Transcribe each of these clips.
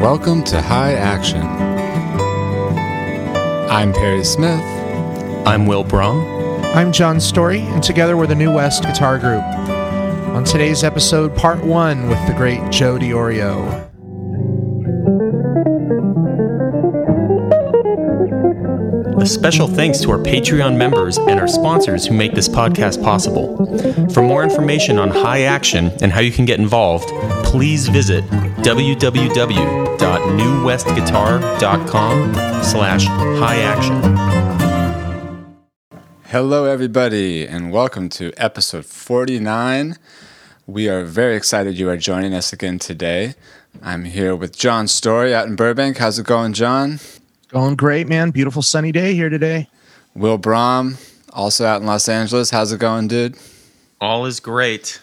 welcome to High Action. I'm Perry Smith. I'm Will Brahm. I'm John Storie, and together we're the New West Guitar Group. On today's episode, part one with the great Joe DiOrio. A special thanks to our Patreon members and our sponsors who make this podcast possible. For more information on High Action and how you can get involved, please visit www.newwestguitar.com slash high action. Hello, everybody, and welcome to episode 49. We are very excited you are joining us again today. I'm here with John Storie out in Burbank. How's it going, John? Going great, man. Beautiful sunny day here today. Will Brahm, also out in Los Angeles. How's it going, dude? All is great.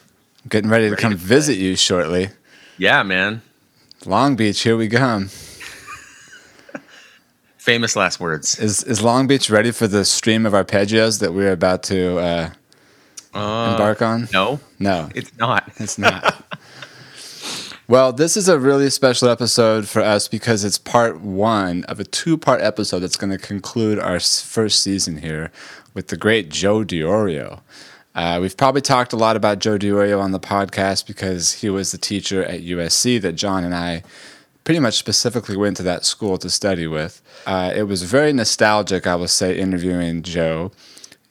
Getting ready to Ready come to visit you shortly. Yeah, man. Long Beach, here we come. Famous last words. Is is Long Beach ready for the stream of arpeggios that we're about to uh, Uh, embark on? no, No, it's not. it's not. well, this is a really special episode for us because it's part one of a two part episode that's going to conclude our first season here with the great Joe DiOrio. Uh, we've probably talked a lot about Joe DiOrio on the podcast because he was the teacher at USC that John and I pretty much specifically went to that school to study with. Uh, it was very nostalgic, I will say, interviewing Joe.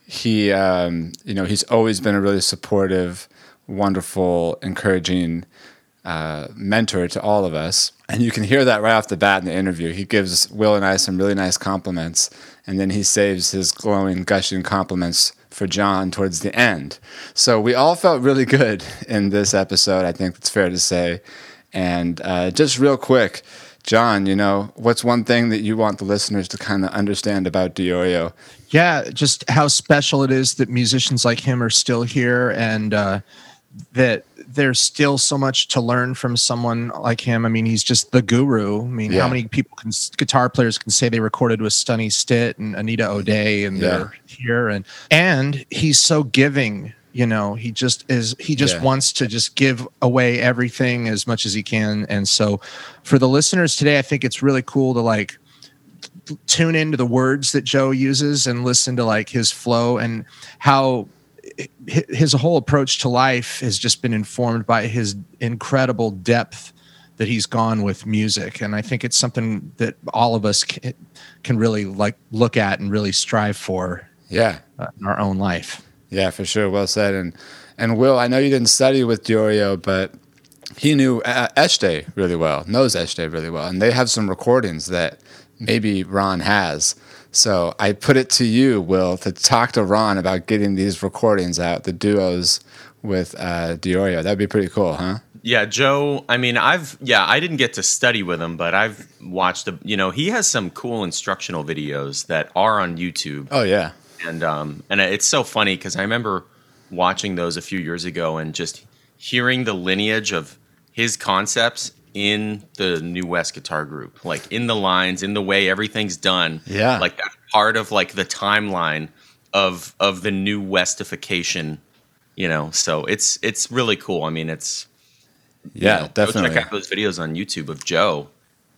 He, um, you know, he's always been a really supportive, wonderful, encouraging uh, mentor to all of us. And you can hear that right off the bat in the interview. He gives Will and I some really nice compliments, and then he saves his glowing, gushing compliments for John towards the end. So we all felt really good in this episode, I think it's fair to say. And uh, just real quick, John, you know, what's one thing that you want the listeners to kind of understand about Diorio? Yeah, just how special it is that musicians like him are still here and uh, that there's still so much to learn from someone like him. I mean, he's just the guru. I mean, Yeah. how many people can guitar players can say they recorded with Sonny Stitt and Anita O'Day and Yeah. they're here and and he's so giving. You know, he just is. He just Yeah. wants to just give away everything as much as he can. And so, for the listeners today, I think it's really cool to like tune into the words that Joe uses and listen to like his flow and how his whole approach to life has just been informed by his incredible depth that he's gone with music and i think it's something that all of us can, can really like look at and really strive for Yeah. uh, in our own life Yeah, for sure. Well said. And and Will, I know you didn't study with Diorio, but he knew uh, Eschete really well, knows Eschete really well, and they have some recordings that maybe Ron has. So I put it to you, Will, to talk to Ron about getting these recordings out, the duos with uh, Diorio. That'd be pretty cool, huh? Yeah, Joe. I mean, I've yeah, I didn't get to study with him, but I've watched. A, you know, he has some cool instructional videos that are on YouTube. Oh yeah, and um and it's so funny because I remember watching those a few years ago and just hearing the lineage of his concepts in the New West Guitar Group, like in the lines, in the way everything's done. Yeah. like that's part of like the timeline of of the new Westification. You know, so it's it's really cool. I mean, it's yeah, you know, definitely. Check out those videos on YouTube of Joe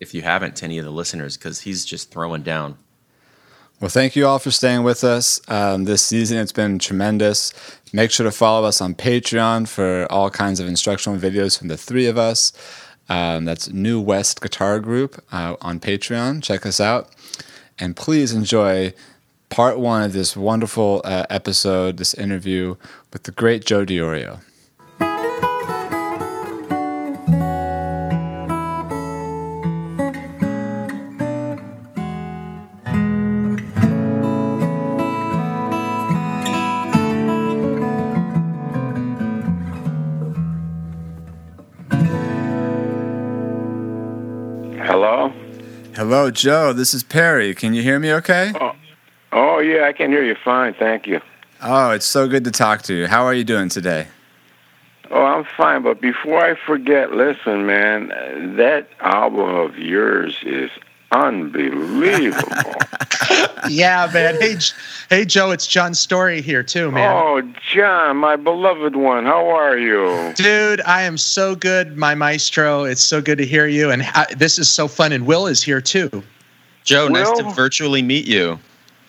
if you haven't to any of the listeners because he's just throwing down. Well, thank you all for staying with us um, this season. It's been tremendous. Make sure to follow us on Patreon for all kinds of instructional videos from the three of us. Um, that's New West Guitar Group uh, on Patreon. Check us out. And please enjoy part one of this wonderful uh, episode, this interview with the great Joe DiOrio. Hello, Joe. This is Perry. Can you hear me okay? Oh, oh, yeah, I can hear you fine. Thank you. Oh, it's so good to talk to you. How are you doing today? Oh, I'm fine. But before I forget, listen, man, that album of yours is unbelievable. yeah, man. Hey, hey, Joe. It's John Storie here too, man. oh, John, my beloved one, how are you? Dude, I am so good, my maestro. It's so good to hear you, and uh, this is so fun. And Will is here too. Joe, nice to virtually meet you.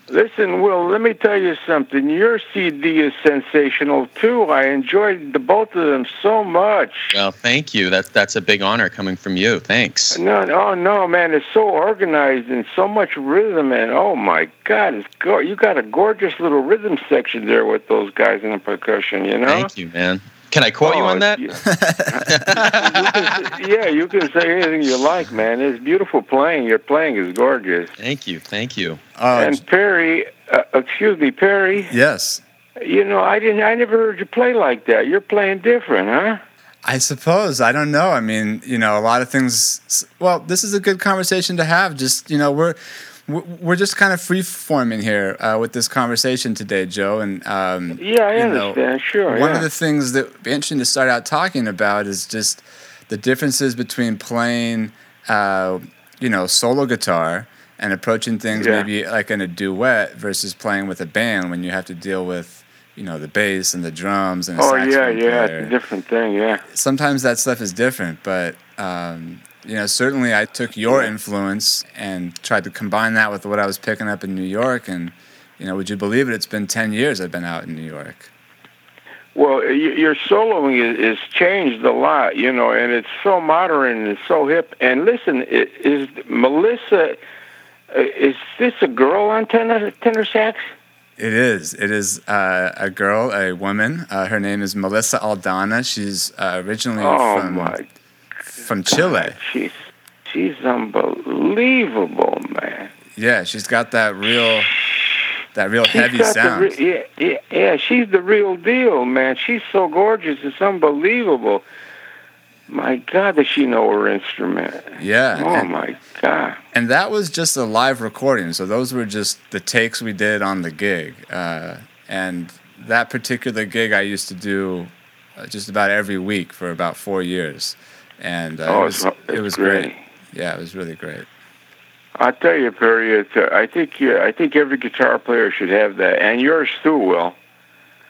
Listen, Will, let me tell you something. Your CD is sensational too. I enjoyed the both of them so much. Well, thank you. That's that's a big honor coming from you. Thanks. No, no, no, man! It's so organized and so much rhythm, and oh my God, it's go- you got a gorgeous little rhythm section there with those guys in the percussion. You know? Thank you, man. Can I quote you Oh, on that? Yeah. You can say- yeah, you can say anything you like, man. It's beautiful playing. Your playing is gorgeous. Thank you. Thank you. Oh, and Perry, uh, excuse me, Perry. yes. You know, I didn't. I never heard you play like that. You're playing different, huh? I suppose. I don't know. I mean, you know, a lot of things. Well, this is a good conversation to have. Just, you know, we're we're just kind of free forming here uh, with this conversation today, Joe. And um, Yeah, I you know, understand. sure. one yeah. of the things that would be interesting to start out talking about is just the differences between playing, uh, you know, solo guitar and approaching things Yeah. maybe like in a duet versus playing with a band when you have to deal with, you know, the bass and the drums and oh yeah, yeah. player It's a different thing. Yeah. sometimes that stuff is different, but um, you know, certainly I took your influence and tried to combine that with what I was picking up in New York. And you know, would you believe it? It's been ten years I've been out in New York. Well, your soloing is, is changed a lot, you know, and it's so modern and so hip. And listen, is Melissa? uh, Is this a girl on tenor tenor sax? It is. It is uh, a girl, a woman. Uh, her name is Melissa Aldana. She's uh, originally Oh from my from Chile. God, she's she's unbelievable, man. Yeah, she's got that real that real She's heavy sound. re- yeah, yeah, yeah. She's the real deal, man. She's so gorgeous. It's unbelievable. My God, does she know her instrument? yeah. Oh and- my God. And that was just a live recording. So those were just the takes we did on the gig. Uh, and that particular gig I used to do uh, just about every week for about four years. And uh, oh, it was, it's, it was great. great. Yeah, it was really great. I tell you, Perry, it's, uh, I think yeah, I think every guitar player should have that, and yours too, Will.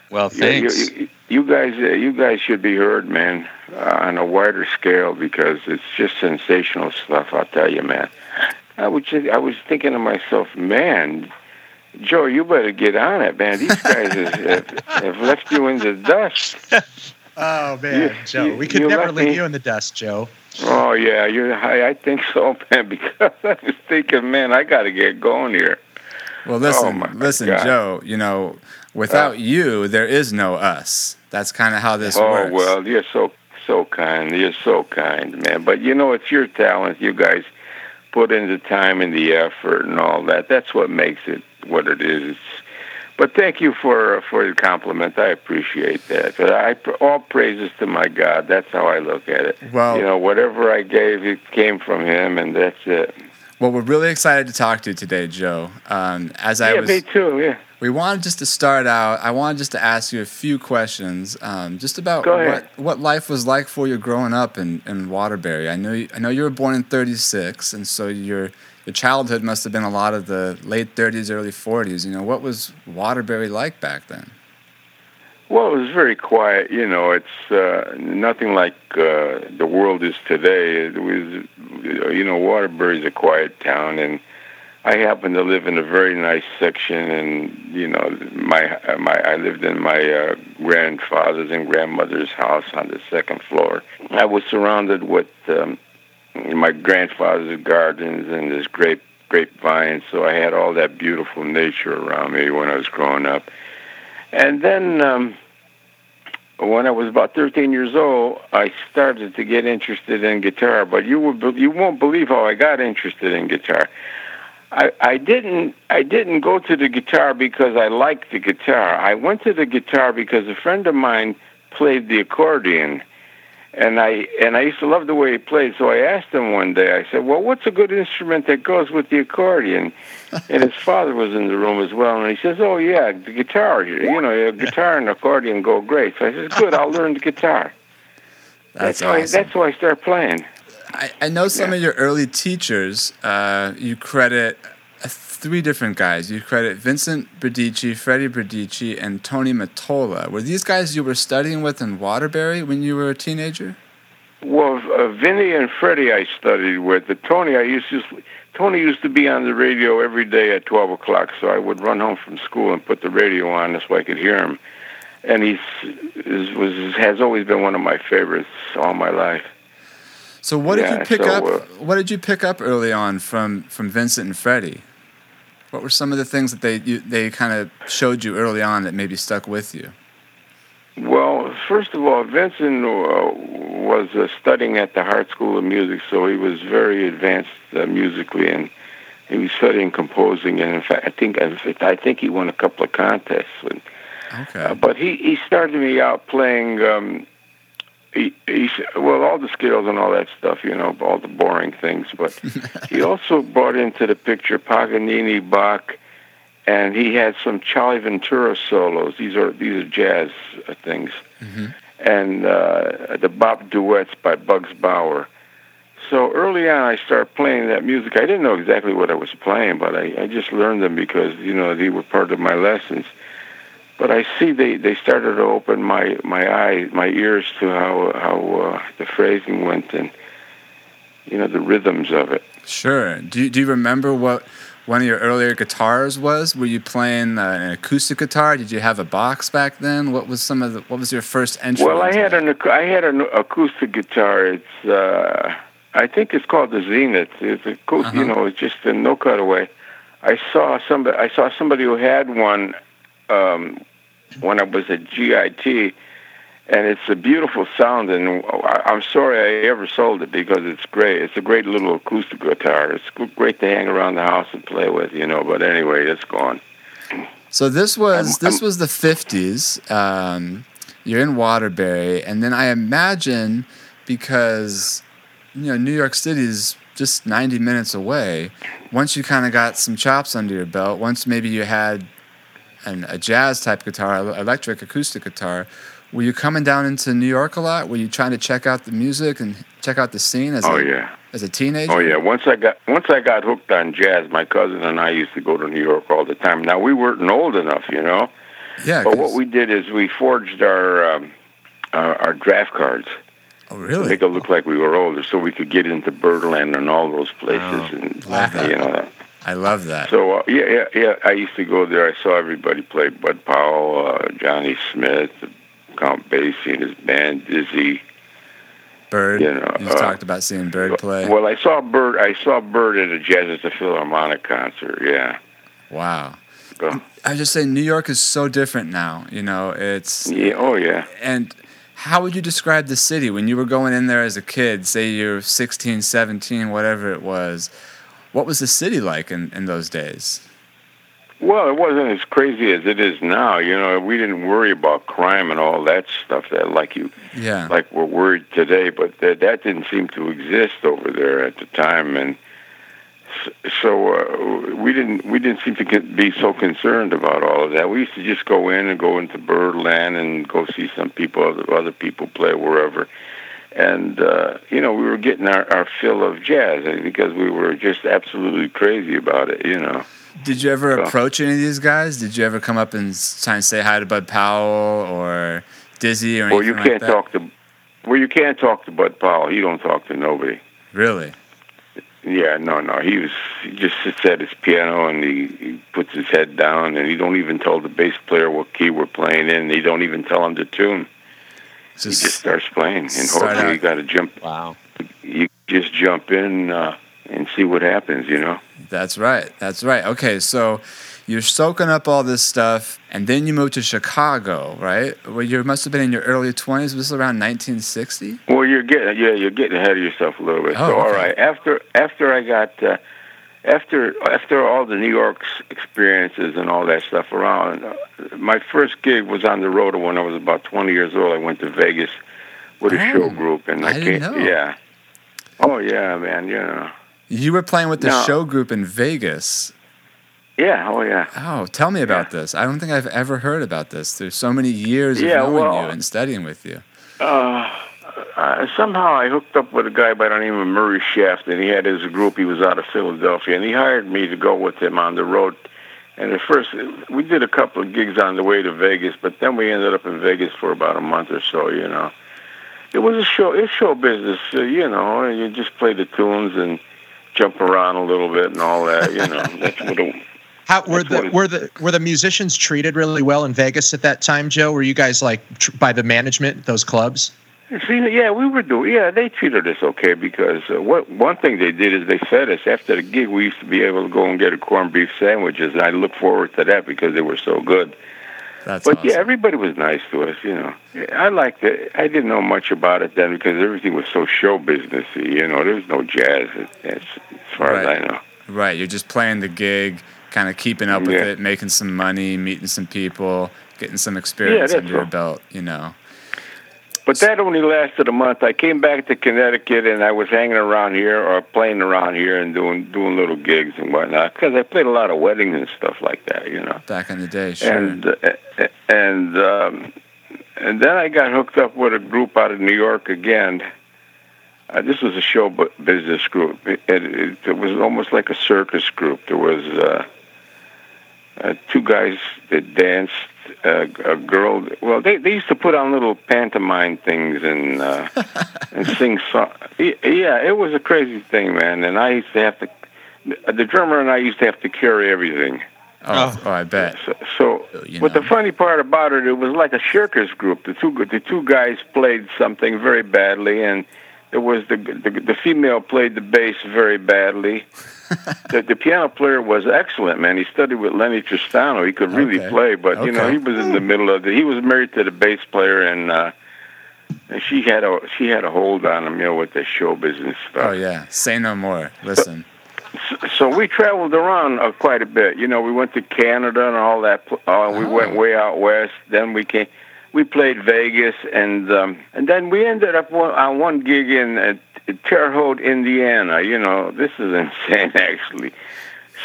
Well, Yeah, you- thanks. You, you guys, uh, you guys should be heard, man, uh, on a wider scale because it's just sensational stuff. I'll tell you, man. I was just, I was thinking to myself, man, Joe, you better get on it, man. These guys have, have left you in the dust. Oh man, You- Joe, you- we could never leave me- you in the dust, Joe. Oh yeah, you. I, I think so, man. Because I was thinking, man, I got to get going here. Well, listen, Oh, listen, God. Joe, you know, without Uh, you, there is no us. That's kind of how this oh works. Oh well, you're so so kind. You're so kind, man. But you know, it's your talent. You guys put in the time and the effort and all that. That's what makes it what it is. It's, but thank you for for the compliment. I appreciate that. But I all praises to my God. That's how I look at it. Well- you know, whatever I gave, it came from Him, and that's it. Well, we're really excited to talk to you today, Joe. Um, as I yeah, was, me too. Yeah. we wanted just to start out. I wanted just to ask you a few questions, um, just about what what life was like for you growing up in, in Waterbury. I know you, I know you were born in '36, and so your your childhood must have been a lot of the late '30s, early '40s. You know, what was Waterbury like back then? Well, it was very quiet. You know, it's uh, nothing like uh, the world is today. It was, you know, Waterbury's a quiet town, and I happen to live in a very nice section. And you know, my my I lived in my uh, grandfather's and grandmother's house on the second floor. I was surrounded with um, my grandfather's gardens and this grape grapevine, so I had all that beautiful nature around me when I was growing up. And then um, when I was about 13 years old, I started to get interested in guitar. But you be- you won't believe how I got interested in guitar. I, I didn't I didn't go to the guitar because I liked the guitar. I went to the guitar because a friend of mine played the accordion, and I and I used to love the way he played. So I asked him one day. I said, "Well, what's a good instrument that goes with the accordion?" and his father was in the room as well, and he says, "Oh yeah, the guitar. You know, a guitar and accordion go great." So I said, "Good, I'll learn the guitar." That's how I, awesome. that's how I started playing. I, I know some Yeah. of your early teachers. Uh, you credit three different guys. You credit Vincent Bradici, Freddie Bradici, and Tony Mottola. Were these guys you were studying with in Waterbury when you were a teenager? Well, uh, Vinny and Freddie I studied with. The Tony I used to Tony used to be on the radio every day at twelve o'clock, so I would run home from school and put the radio on so I could hear him. And he's is, was has always been one of my favorites all my life. So what did you pick so, up? uh, what did you pick up early on from from Vincent and Freddie? What were some of the things that they you, they kind of showed you early on that maybe stuck with you? Well, first of all, Vincent uh, was uh, studying at the Hart School of Music, so he was very advanced uh, musically, and he was studying composing. And in fact, I think I think he won a couple of contests. And, Okay. uh, but he he started me out playing. Um, he, he well, all the scales and all that stuff, you know, all the boring things. But he also brought into the picture Paganini, Bach, and he had some Charlie Ventura solos. These are these are jazz uh, things, and uh, the bop duets by Bugs Bower. So early on, I started playing that music. I didn't know exactly what I was playing, but I, I just learned them because you know they were part of my lessons. But I see they, they started to open my my eyes, my ears to how how uh, the phrasing went and you know the rhythms of it. Sure. Do you, do you remember what one of your earlier guitars was? Were you playing uh, an acoustic guitar? Did you have a box back then? What was some of the, what was your first entry? Well, I had that? an I had an acoustic guitar. It's uh, I think it's called the Zenith. It's a acou- Uh-huh. you know it's just a no cutaway. I saw somebody I saw somebody who had one um, when I was at GIT, and it's a beautiful sound. And I'm sorry I ever sold it because it's great. It's a great little acoustic guitar. It's great to hang around the house and play with, you know. But anyway, it's gone. So this was I'm- this was the fifties. Um, you're in Waterbury, and then I imagine because you know New York City is just ninety minutes away. Once you kind of got some chops under your belt, once maybe you had an, a jazz type guitar, electric acoustic guitar. Were you coming down into New York a lot? Were you trying to check out the music and check out the scene as Oh a yeah. as a teenager? Oh yeah. Once I got once I got hooked on jazz, my cousin and I used to go to New York all the time. Now we weren't old enough, you know. yeah. But what we did is we forged our um, our, our draft cards oh really? to make it look like we were older, so we could get into Birdland and all those places, Oh, and you know. I love that. So uh, yeah, yeah, yeah. I used to go there. I saw everybody play Bud Powell, uh, Johnny Smith, Count Basie and his band, Dizzy. Bird. you know, you uh, talked about seeing Bird play. Well, I saw Bird. I saw Bird at a Jazz at the Philharmonic concert. Yeah. Wow. So, I just say New York is so different now. You know, it's yeah. Oh yeah. and how would you describe the city when you were going in there as a kid, say you're 16, 17, whatever it was? What was the city like in, in those days? Well, it wasn't as crazy as it is now. You know, we didn't worry about crime and all that stuff that like you Yeah. like we're worried today, but that that didn't seem to exist over there at the time, and so uh, we didn't we didn't seem to be so concerned about all of that. We used to just go in and go into Birdland and go see some people, other other people play wherever. And uh, you know, we were getting our, our fill of jazz uh, because we were just absolutely crazy about it. You know. Did you ever So- approach any of these guys? Did you ever come up and try and say hi to Bud Powell or Dizzy or anything Well, you can't that? talk to. Well, you can't talk to Bud Powell. He don't talk to nobody. Really? Yeah, no, no. He was he just sits at his piano and he, he puts his head down and he don't even tell the bass player what key we're playing in. He don't even tell him the tune. He just Just starts playing, and start hopefully out- you got to jump. Wow. You just jump in uh, and see what happens. You know. That's right. That's right. Okay, so you're soaking up all this stuff, and then you move to Chicago, right? Well, you must have been in your early 20s. Was this around 1960? Well, you're getting yeah, you're getting ahead of yourself a little bit. Oh, so okay. right, after after I got uh, after after all the New York's experiences and all that stuff around, uh, my first gig was on the road when I was about 20 years old. I went to Vegas with a Oh, show group, and I, I didn't came, know. yeah. Oh yeah, man, you know. You were playing with the No. show group in Vegas. Yeah, oh yeah. Oh, tell me about this. I don't think I've ever heard about this. There's so many years Yeah, of knowing well- you and studying with you. Uh, uh, somehow I hooked up with a guy by the name of Murray Shaft, and he had his group. He was out of Philadelphia, and he hired me to go with him on the road. And at first, we did a couple of gigs on the way to Vegas, but then we ended up in Vegas for about a month or so. You know, it was a show. It's show business. Uh, you know, you just play the tunes and jump around a little bit and all that. You know, that's what. It, How were the were the were the musicians treated really well in Vegas at that time, Joe? Were you guys like tr- by the management those clubs? See, yeah, we were doing. Yeah, they treated us okay because uh, what one thing they did is they fed us after the gig. We used to be able to go and get a corned beef sandwiches, and I look forward to that because they were so good. That's but awesome. yeah, everybody was nice to us. You know, I liked it. I didn't know much about it then because everything was so show businessy. You know, there was no jazz as, as far Right. as I know. Right, you're just playing the gig, kind of keeping up with Yeah. it, making some money, meeting some people, getting some experience that's under your belt. You know. But that only lasted a month. I came back to Connecticut and I was hanging around here or playing around here and doing doing little gigs and whatnot because I played a lot of weddings and stuff like that. You know. Back in the day, sure. and uh, and um, and then I got hooked up with a group out of New York again. Uh, this was a show bu- business group. It, it, it was almost like a circus group. There was uh, uh, two guys that danced, uh, a girl. Well, they they used to put on little pantomime things and uh, and sing songs. Yeah, it was a crazy thing, man. And I used to have to. The drummer and I used to have to carry everything. oh, oh, I bet. So, so You but know. the funny part about it, it was like a circus group. The two the two guys played something very badly, and there was the the, the female played the bass very badly. the, the piano player was excellent, man. He studied with Lennie Tristano. He could really Okay. play, but you know he was in the middle of the. He was married to the bass player, and uh, and she had a she had a hold on him, you know, with the show business stuff. Oh yeah, say no more. Listen. So we traveled around uh, quite a bit. You know, we went to Canada and all that. Uh, we Oh. went way out west. Then we came. We played Vegas, and um, and then we ended up on one gig in uh, Terre Haute, Indiana. You know, this is insane, actually.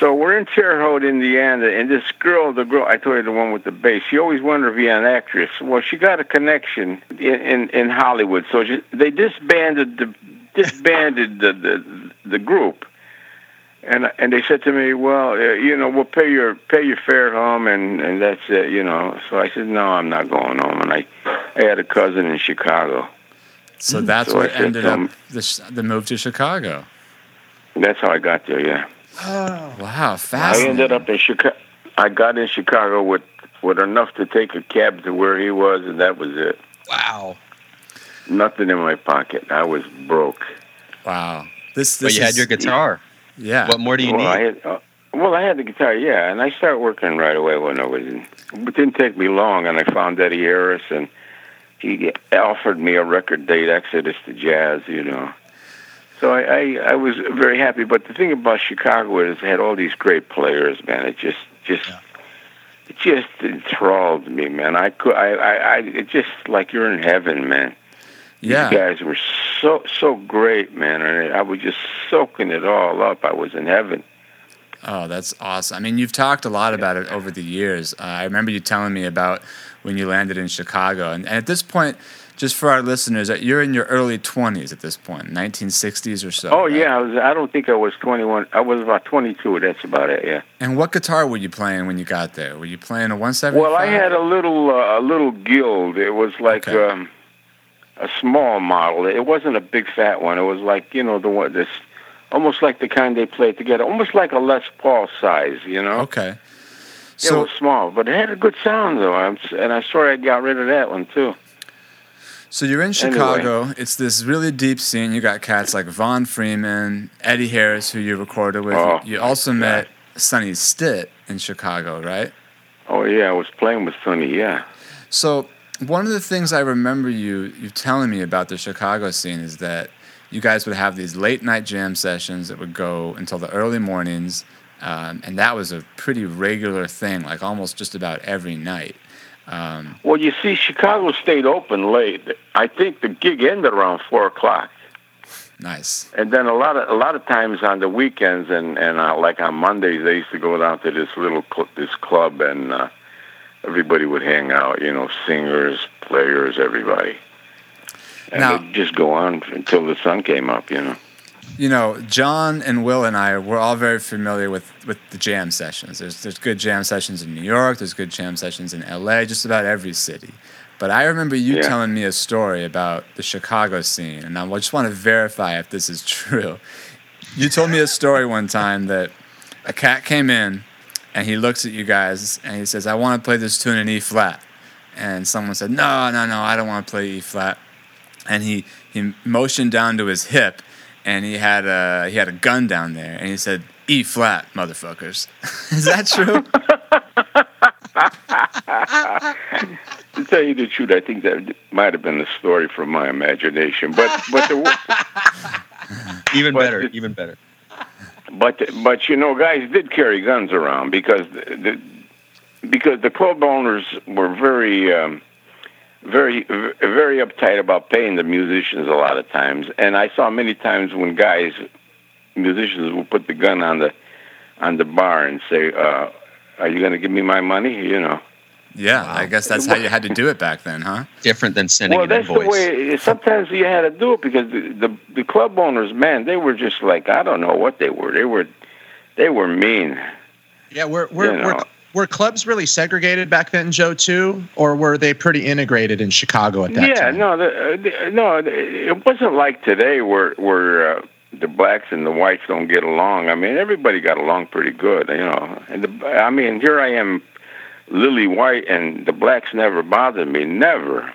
So we're in Terre Haute, Indiana, and this girl, the girl I told you, the one with the bass, she always wondered if he an actress. Well, she got a connection in in, in Hollywood, so she, they disbanded the disbanded the, the the group. And and they said to me, well, uh, you know, we'll pay your pay your fare home, and and that's it, you know. So I said, no, I'm not going home. And I, I had a cousin in Chicago. So that's So I what said, ended um, up the, the move to Chicago. That's how I got there. Yeah, Wow, Fascinating. I ended up in Chicago. I got in Chicago with with enough to take a cab to where he was, and that was it. Wow. Nothing in my pocket. I was broke. Wow. This, But this you had your guitar. Yeah. What more do you well, need? I had, uh, well, I had the guitar, yeah, and I started working right away when I was in. It didn't take me long, and I found Eddie Harris, and he offered me a record date, Exodus to Jazz, you know. So I, I, I was very happy. But the thing about Chicago is it had all these great players, man. It just, just, it just enthralled me, man. I could, I, I, I, it just like you're in heaven, man. Yeah. These guys were so so great, man, and I was just soaking it all up. I was in heaven. Oh, that's awesome. I mean, you've talked a lot about it over the years. Uh, I remember you telling me about when you landed in Chicago. And, and at this point, just for our listeners, uh, you're in your early 20s at this point, 1960s or so. Oh right? yeah, I was. I don't think I was 21. I was about 22. That's about it. Yeah. And what guitar were you playing when you got there? Were you playing a 175? Well, I had a little uh, a little guild. It was like Okay. um, a small model. It wasn't a big fat one. It was like you know the one this almost like the kind they played together, almost like a Les Paul size. You know. Okay. it So, was small, but it had a good sound though. I'm, and I'm sorry I got rid of that one too. so you're in Chicago. It's this really deep scene. You got cats like Von Freeman, Eddie Harris, who you recorded with. Oh, you also met Sonny Stitt in Chicago, right? Oh yeah, I was playing with Sonny. Yeah. So one of the things I remember you you telling me about the Chicago scene is that you guys would have these late night jam sessions that would go until the early mornings, um, and that was a pretty regular thing, like almost just about every night. Um, Well, you see, Chicago stayed open late. I think the gig ended around four o'clock. nice. And then a lot of a lot of times on the weekends and and uh, like on Mondays, they used to go down to this little cl- this club and uh, everybody would hang out. You know, singers, players, everybody. and Now- it'd just go on until the sun came up. You know. you know, John and Will and I we're all very familiar with with the jam sessions. There's there's good jam sessions in New York. There's good jam sessions in L.A. Just about every city. But I remember you Yeah. telling me a story about the Chicago scene, and I just want to verify if this is true. You told me a story one time that a cat came in, and he looks at you guys and he says, "I want to play this tune in E flat," and someone said, "No, no, no, I don't want to play E flat." and he he motioned down to his hip, and he had a he had a gun down there, and he said, "E flat, motherfuckers." Is that true? To tell you the truth, I think that might have been a story from my imagination. But but the, Even But better, it- even better. But but you know, guys did carry guns around because the, because the club owners were very um, very very uptight about paying the musicians a lot of times, and I saw many times when guys musicians would put the gun on the on the bar and say, uh, "Are you going to give me my money?" You know. Yeah, I guess that's how you had to do it back then, huh? Different than sending Well, an that's invoice. the way. Sometimes you had to do it because the, the the club owners, man, they were just like I don't know what they were. They were they were mean. Yeah, were were, You were know. were clubs really segregated back then, Joe? Too, or were they pretty integrated in Chicago at that yeah, time? Yeah, no, the, uh, the, no, the- it wasn't like today where where uh, the blacks and the whites don't get along. I mean, everybody got along pretty good, you know. And the, I mean, here I am, lily white, and the blacks never bothered me, never.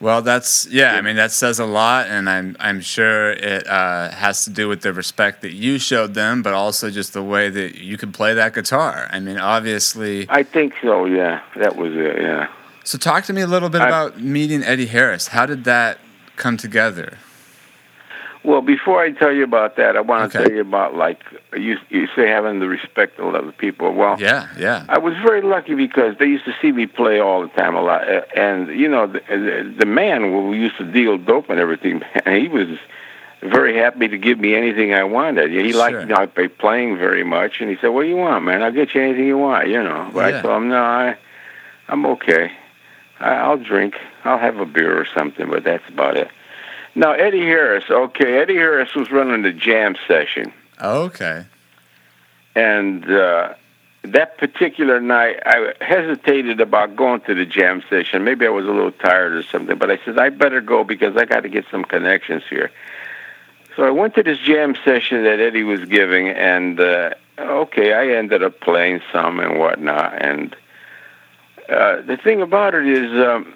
Well, that's yeah. I mean, that says a lot, and I'm I'm sure it uh, has to do with the respect that you showed them, but also just the way that you could play that guitar. I mean, obviously. I think so. Yeah, that was it. Yeah. So, talk to me a little bit I- about meeting Eddie Harris. How did that come together? Well, before I tell you about that, I want to Okay. tell you about like you you say having the respect of other people. Well, Yeah, yeah. I was very lucky because they used to see me play all the time a lot, and you know the the, the man who used to deal dope and everything, he was very happy to give me anything I wanted. He liked Sure. my my playing very much, and he said, "What do you want, man? I'll get you anything you want." You know, but Yeah. I told him, "No, I, I'm okay. I, I'll drink. I'll have a beer or something, but that's about it." Now Eddie Harris, okay, Eddie Harris was running the jam session Okay. and uh, that particular night, I hesitated about going to the jam session. Maybe I was a little tired or something, but I said I better go because I got to get some connections here. So I went to this jam session that Eddie was giving, and uh, okay, I ended up playing some and whatnot. And uh, the thing about it is, um,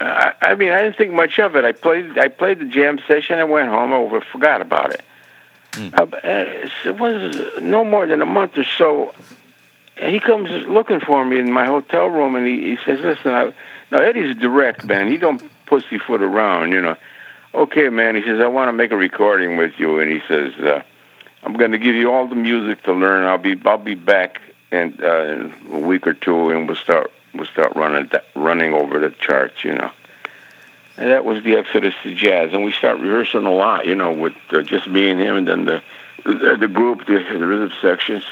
I, I mean, I didn't think much of it. I played, I played the jam session. I went home, over, forgot about it. But, uh, it was no more than a month or so. He comes looking for me in my hotel room, and he, he says, "Listen, I, now Eddie's direct, man. He don't pussyfoot around, you know." Okay, man. He says, "I want to make a recording with you," and he says, uh, "I'm going to give you all the music to learn. I'll be I'll be back in, uh, in a week or two, and we'll start we'll start running running over the charts, you know." And that was the Exodus to Jazz, and we start rehearsing a lot, you know, with uh, just me and him, and then the the, the group, the, the rhythm sections.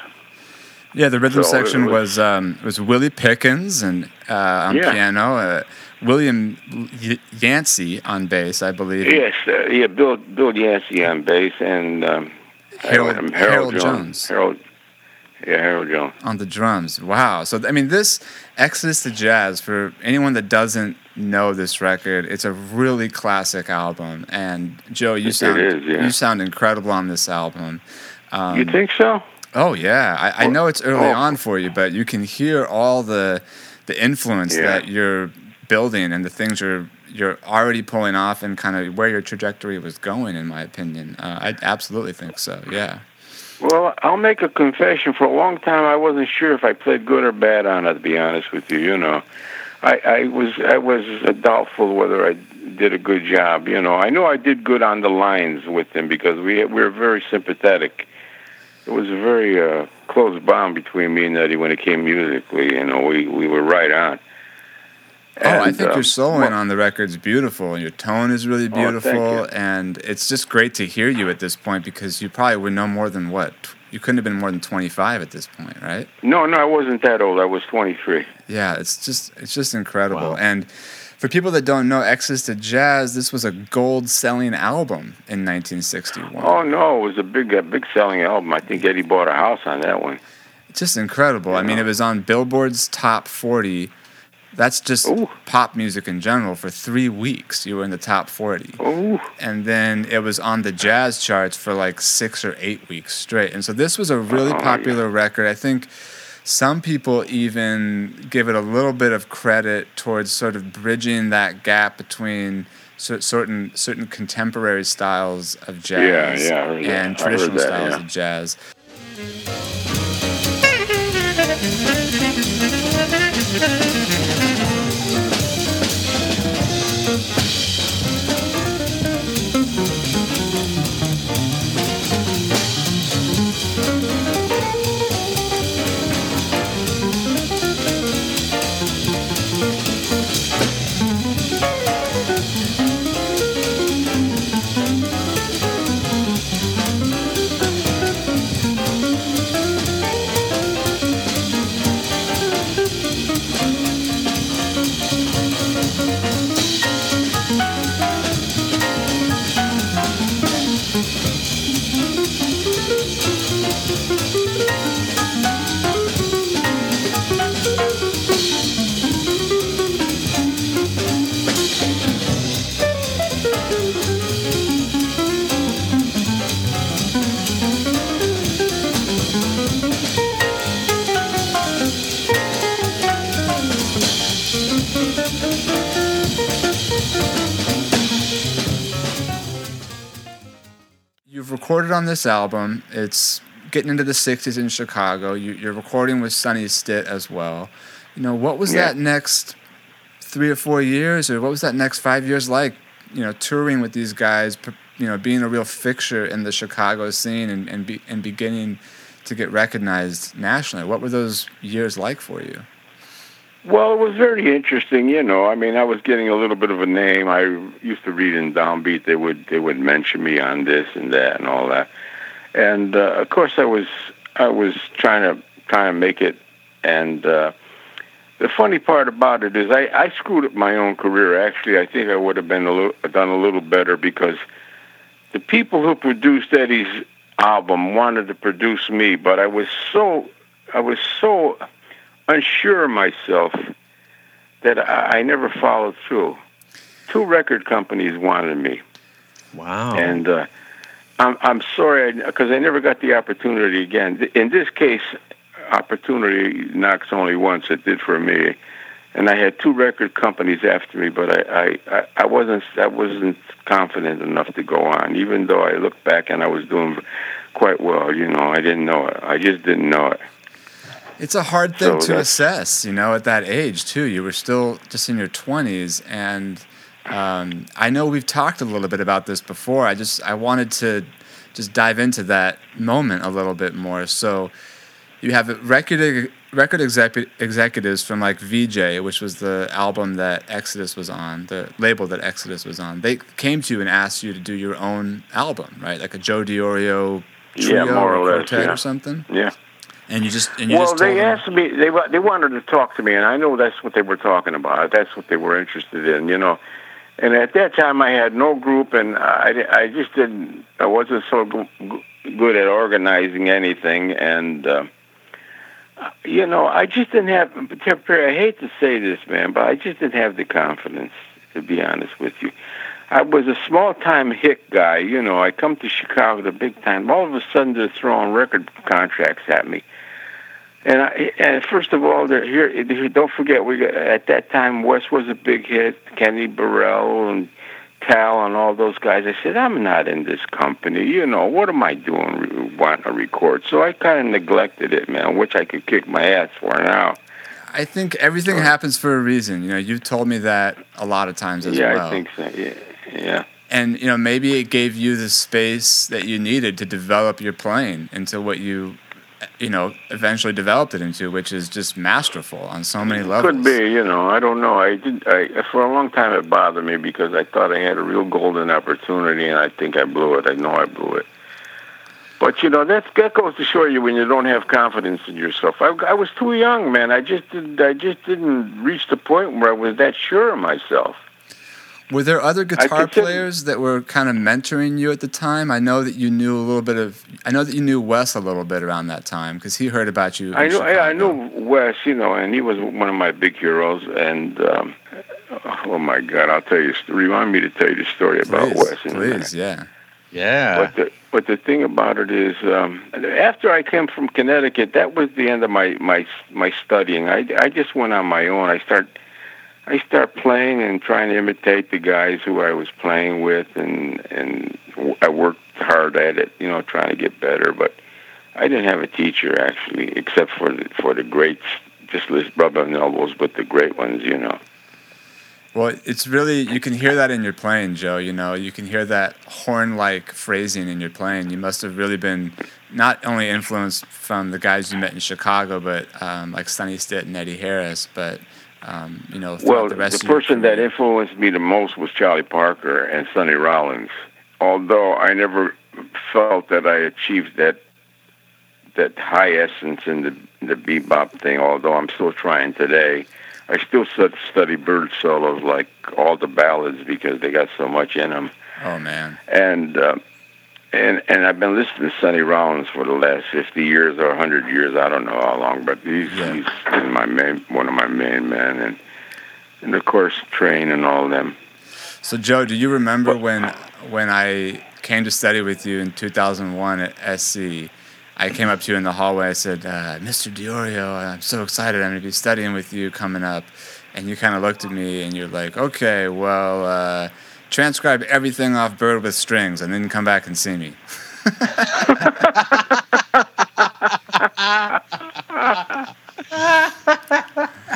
Yeah, the rhythm So section was- was um, was Willie Pickens and uh, on Yeah. piano, uh, William y- Yancey on bass, I believe. Yes, uh, yeah, Bill Bill Yancey on bass, and um, Harold, um, Harold Jones Harold, yeah, Harold Jones. on the drums. Wow. So I mean, this Exodus to Jazz for anyone that doesn't know this record, it's a really classic album. And Joe, you sound is, yeah. you sound incredible on this album. Um, you think so? Oh yeah, I, I know it's early oh. on for you, but you can hear all the the influence Yeah. that you're building and the things you're you're already pulling off and kind of where your trajectory was going. In my opinion, uh, I absolutely think so. Yeah. Well, I'll make a confession. For a long time, I wasn't sure if I played good or bad on it. To be honest with you, you know, I, I was I was doubtful whether I did a good job. You know, I know I did good on the lines with him because we we were very sympathetic. It was a very uh, close bond between me and Eddie when it came musically. You know, we we were right on. Oh, I think um, your soloing well- on the record's beautiful, and your tone is really Oh, thank beautiful, you. and it's just great to hear you at this point because you probably would know more than what you couldn't have been more than twenty five at this point, right? No, no, I wasn't that old. I was 23. Yeah, it's just it's just incredible. Wow. And For people that don't know Exodus to Jazz, this was a gold selling album in 1961. Oh no, it was a big, a big selling album. I think Eddie bought a house on that one. It's just incredible. I mean, it was on Billboard's top 40. That's just Ooh. pop music in general. For three weeks, you were in the top 40. Oh, and then it was on the jazz charts for like six or eight weeks straight. And so this was a really Oh, popular record. I think some people even give it a little bit of credit towards sort of bridging that gap between certain certain contemporary styles of jazz Yeah, yeah, I heard that. I and traditional styles yeah. of jazz. Recorded on this album. It's getting into the 60s in Chicago. You, you're recording with Sonny Stitt as well. You know, what was Yeah. that next three or four years, or what was that next five years like? You know, touring with these guys, you know, being a real fixture in the Chicago scene and, and, be, and beginning to get recognized nationally. What were those years like for you? Well, it was very interesting, you know. I mean, I was getting a little bit of a name. I used to read in Downbeat; they would they would mention me on this and that and all that. And uh, of course, I was I was trying to trying to make it. And uh, the funny part about it is, I, I screwed up my own career. Actually, I think I would have been a little done a little better because the people who produced Eddie's album wanted to produce me, but I was so I was so unsure of myself that I, I never followed through. Two record companies wanted me, Wow. and uh, I'm I'm sorry because I never got the opportunity again. In this case, opportunity knocks only once. It did for me, and I had two record companies after me, but I I, I- I wasn't I wasn't confident enough to go on. Even though I look back and I was doing quite well, you know, I didn't know it. I just didn't know it. It's a hard thing So to assess, you know, at that age too. You were still just in your twenties, and um, I know we've talked a little bit about this before. I just I wanted to just dive into that moment a little bit more. So you have record record execu- executives from like Vee-Jay, which was the album that Exodus was on, the label that Exodus was on. They came to you and asked you to do your own album, right? Like a Joe Diorio trio Yeah, more or or less, quartet yeah. or something. Yeah. And you just and you well, just told they asked me. They they wanted to talk to me, and I know that's what they were talking about. That's what they were interested in, you know. And at that time, I had no group, and I, I just didn't. I wasn't so go- go- good at organizing anything, and uh, you know, I just didn't have. I hate to say this, man, but I just didn't have the confidence. To be honest with you, I was a small time hick guy. You know, I come to Chicago the big time. All of a sudden, they're throwing record contracts at me. And, I, and first of all, here. Don't forget, we at that time Wes was a big hit. Kenny Burrell and Tal and all those guys. I said, I'm not in this company. You know, what am I doing? Wanting to record? So I kind of neglected it, man. Which I could kick my ass for now. I think everything happens for a reason. You know, you've told me that a lot of times as yeah, well. I think so. Yeah, yeah. and you know, maybe it gave you the space that you needed to develop your playing into what you, you know, eventually developed it into, which is just masterful on so many levels. Could be, you know. I don't know. I did. I for a long time it bothered me because I thought I had a real golden opportunity, and I think I blew it. I know I blew it. But you know that's that goes to show you when you don't have confidence in yourself. I, I was too young, man. I just did, I just didn't reach the point where I was that sure of myself. Were there other guitar players that were kind of mentoring you at the time? I know that you knew a little bit of. I know that you knew Wes a little bit around that time because he heard about you. I know, I, I Chicago. know Wes, you know, and he was one of my big heroes. And um, oh my God, I'll tell you. Remind me to tell you the story about Please, Wes. in a minute. please, yeah. Yeah. But the but the thing about it is, um, after I came from Connecticut, that was the end of my my my studying. I I just went on my own. I start I start playing and trying to imitate the guys who I was playing with, and and I worked hard at it, you know, trying to get better. But I didn't have a teacher actually, except for the, for the greats. Just rubbing elbows with the great ones, you know. Well, it's really you can hear that in your playing, Joe. You know, you can hear that horn-like phrasing in your playing. You must have really been not only influenced from the guys you met in Chicago, but um, like Sonny Stitt and Eddie Harris, but um, you know, Well, the the, person that influenced me the most was Charlie Parker and Sonny Rollins. Although I never felt that I achieved that that high essence in the the bebop thing, although I'm still trying today. I still study bird solos like all the ballads because they got so much in them. Oh man, And uh, and and I've been listening to Sonny Rollins for the last fifty years or hundred years. I don't know how long, but he's Yeah. he's been my main one of my main men, and and of course Train and all of them. So Joe, do you remember when when I came to study with you in 2001 at SC? I came up to you in the hallway. I said, uh, "Mr. Diorio, I'm so excited. I'm going to be studying with you coming up." And you kind of looked at me and you're like, "Okay, well, uh, transcribe everything off Bird with strings, and then come back and see me."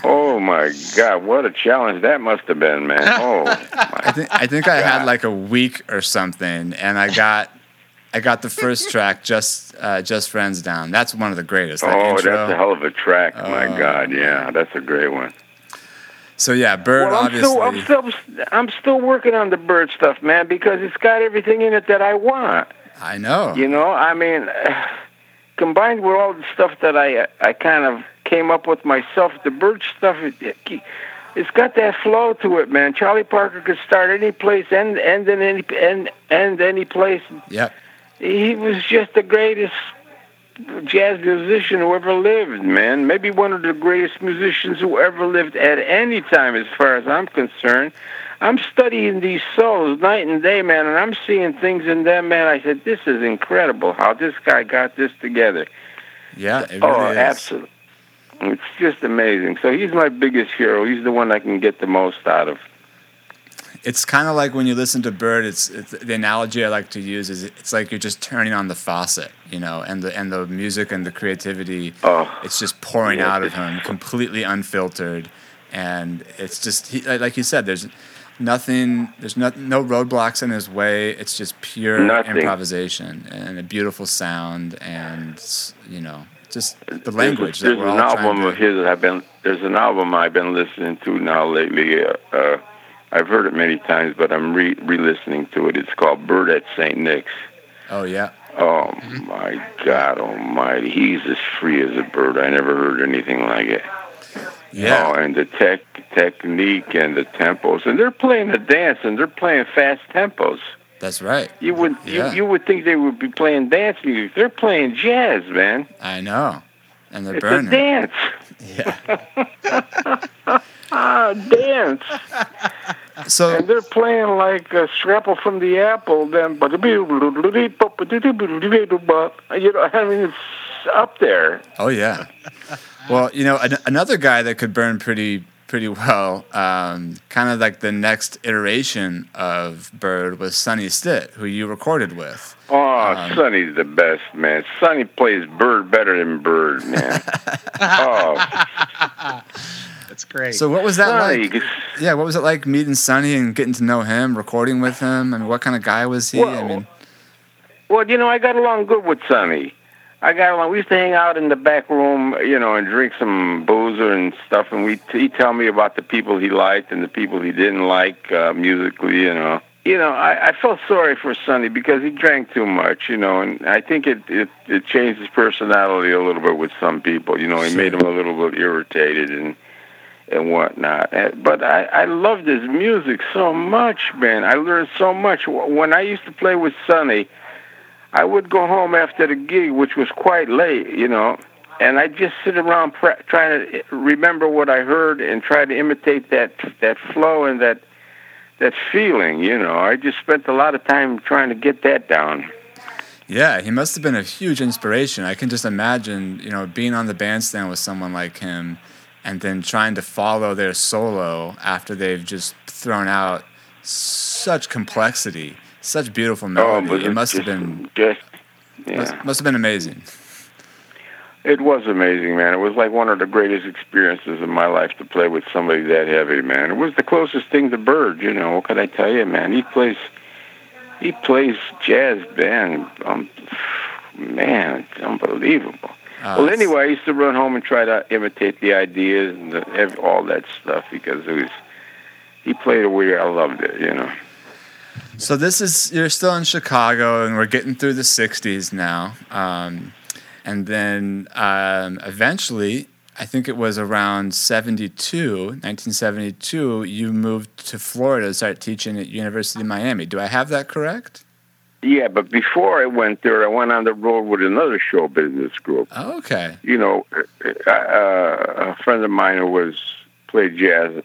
Oh my God, what a challenge that must have been, man! Oh I my, think I think I had like a week or something, and I got I got the first track, just uh, just friends down. That's one of the greatest. That oh, intro. that's a hell of a track. Oh. my God, yeah, that's a great one. So yeah, Bird Well, I'm obviously. still, I'm still, I'm still working on the bird stuff, man, because it's got everything in it that I want. I know. You know, I mean, combined with all the stuff that I I kind of came up with myself, the bird stuff, it, it's got that flow to it, man. Charlie Parker could start any place, and end in any end end any place. Yeah. He was just the greatest jazz musician who ever lived, man. Maybe one of the greatest musicians who ever lived at any time, as far as I'm concerned. I'm studying these solos night and day, man, and I'm seeing things in them, man. I said, this is incredible how this guy got this together. Yeah, it oh, really oh, is. absolutely. It's just amazing. So he's my biggest hero. He's the one I can get the most out of. It's kind of like when you listen to Bird. It's, it's the analogy I like to use is it's like you're just turning on the faucet, you know, and the and the music and the creativity. Oh, It's just pouring Yeah, out of him, completely unfiltered, and it's just he, like you said. There's nothing. There's no no roadblocks in his way. It's just pure Nothing. improvisation and a beautiful sound, and you know, just the language There's, that we're an album trying of his that I've been. There's an album I've been listening to now lately. Uh, uh, I've heard it many times, but I'm re re-listening to it. It's called Bird at St. Nick's. Oh yeah, Oh my God Almighty! He's as free as a bird. I never heard anything like it. yeah. Oh, and the tech technique and the tempos, and they're playing the dance, and they're playing fast tempos. That's right. You would Yeah. you, you would think they would be playing dance music. They're playing jazz, man. I know, and they're It's burning. dance. Yeah. Ah, dance. So And they're playing like a scrapple from the apple. Then, you know, I mean, it's up there. Oh yeah. Well, you know, an- another guy that could burn pretty pretty well, um, kind of like the next iteration of Bird was Sonny Stitt, who you recorded with. Oh, Um, Sonny's the best, man. Sonny plays Bird better than Bird, man. oh, That's great. So what was that Sonny. like? Yeah, what was it like meeting Sonny and getting to know him, recording with him, I mean, what kind of guy was he? I mean, Well, you know, I got along good with Sonny. I got along. We used to hang out in the back room, you know, and drink some boozer and stuff. And we he'd tell me about the people he liked and the people he didn't like uh, musically, you know. you know, I, I felt sorry for Sonny because he drank too much, you know, and I think it, it it changed his personality a little bit with some people. You know, he made him a little bit irritated and and whatnot. Eh, but I I loved his music so much, man. I learned so much when I used to play with Sonny. I would go home after the gig, which was quite late, you know, and I just sit around pre- trying to eh, remember what I heard and try to imitate that that flow and that that feeling. You know, I just spent a lot of time trying to get that down. Yeah, he must have been a huge inspiration. I can just imagine, you know, being on the bandstand with someone like him and then trying to follow their solo after they've just thrown out such complexity, such beautiful oh, melody. Oh, it must just, have been just yeah. must, must have been amazing. It was amazing, man. It was like one of the greatest experiences in my life to play with somebody that heavy, man. It was the closest thing to Bird, you know. What could I tell you, man? He plays, he plays jazz band. Um, man, it's unbelievable. Uh, well, anyway, I used to run home and try to imitate the ideas and the, all that stuff because it was. He played a way I loved it, you know. So this is you're still in Chicago, and we're getting through the '60s now. Um, and then um, eventually, I think it was around 72, 1972, you moved to Florida to start teaching at University of Miami. Do I have that correct? Yeah, but before I went there, I went on the road with another show business group. Oh, okay. You know, uh, uh, a friend of mine who was played jazz.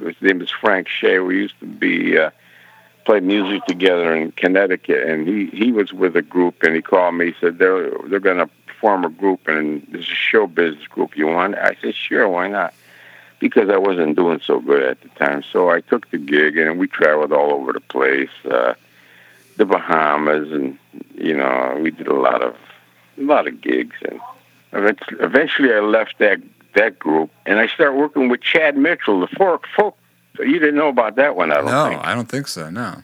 His name is Frank Shea. We used to be uh, play music together in Connecticut, and he he was with a group, and he called me. He said they're they're going to form a group, and there's a show business group you want? I said, sure, why not? Because I wasn't doing so good at the time. So I took the gig, and we traveled all over the place, uh, the Bahamas, and you know, we did a lot of a lot of gigs, and eventually I left that that group, and I started working with Chad Mitchell, the folk folk. You didn't know about that one, I don't no, think. I don't think so. No.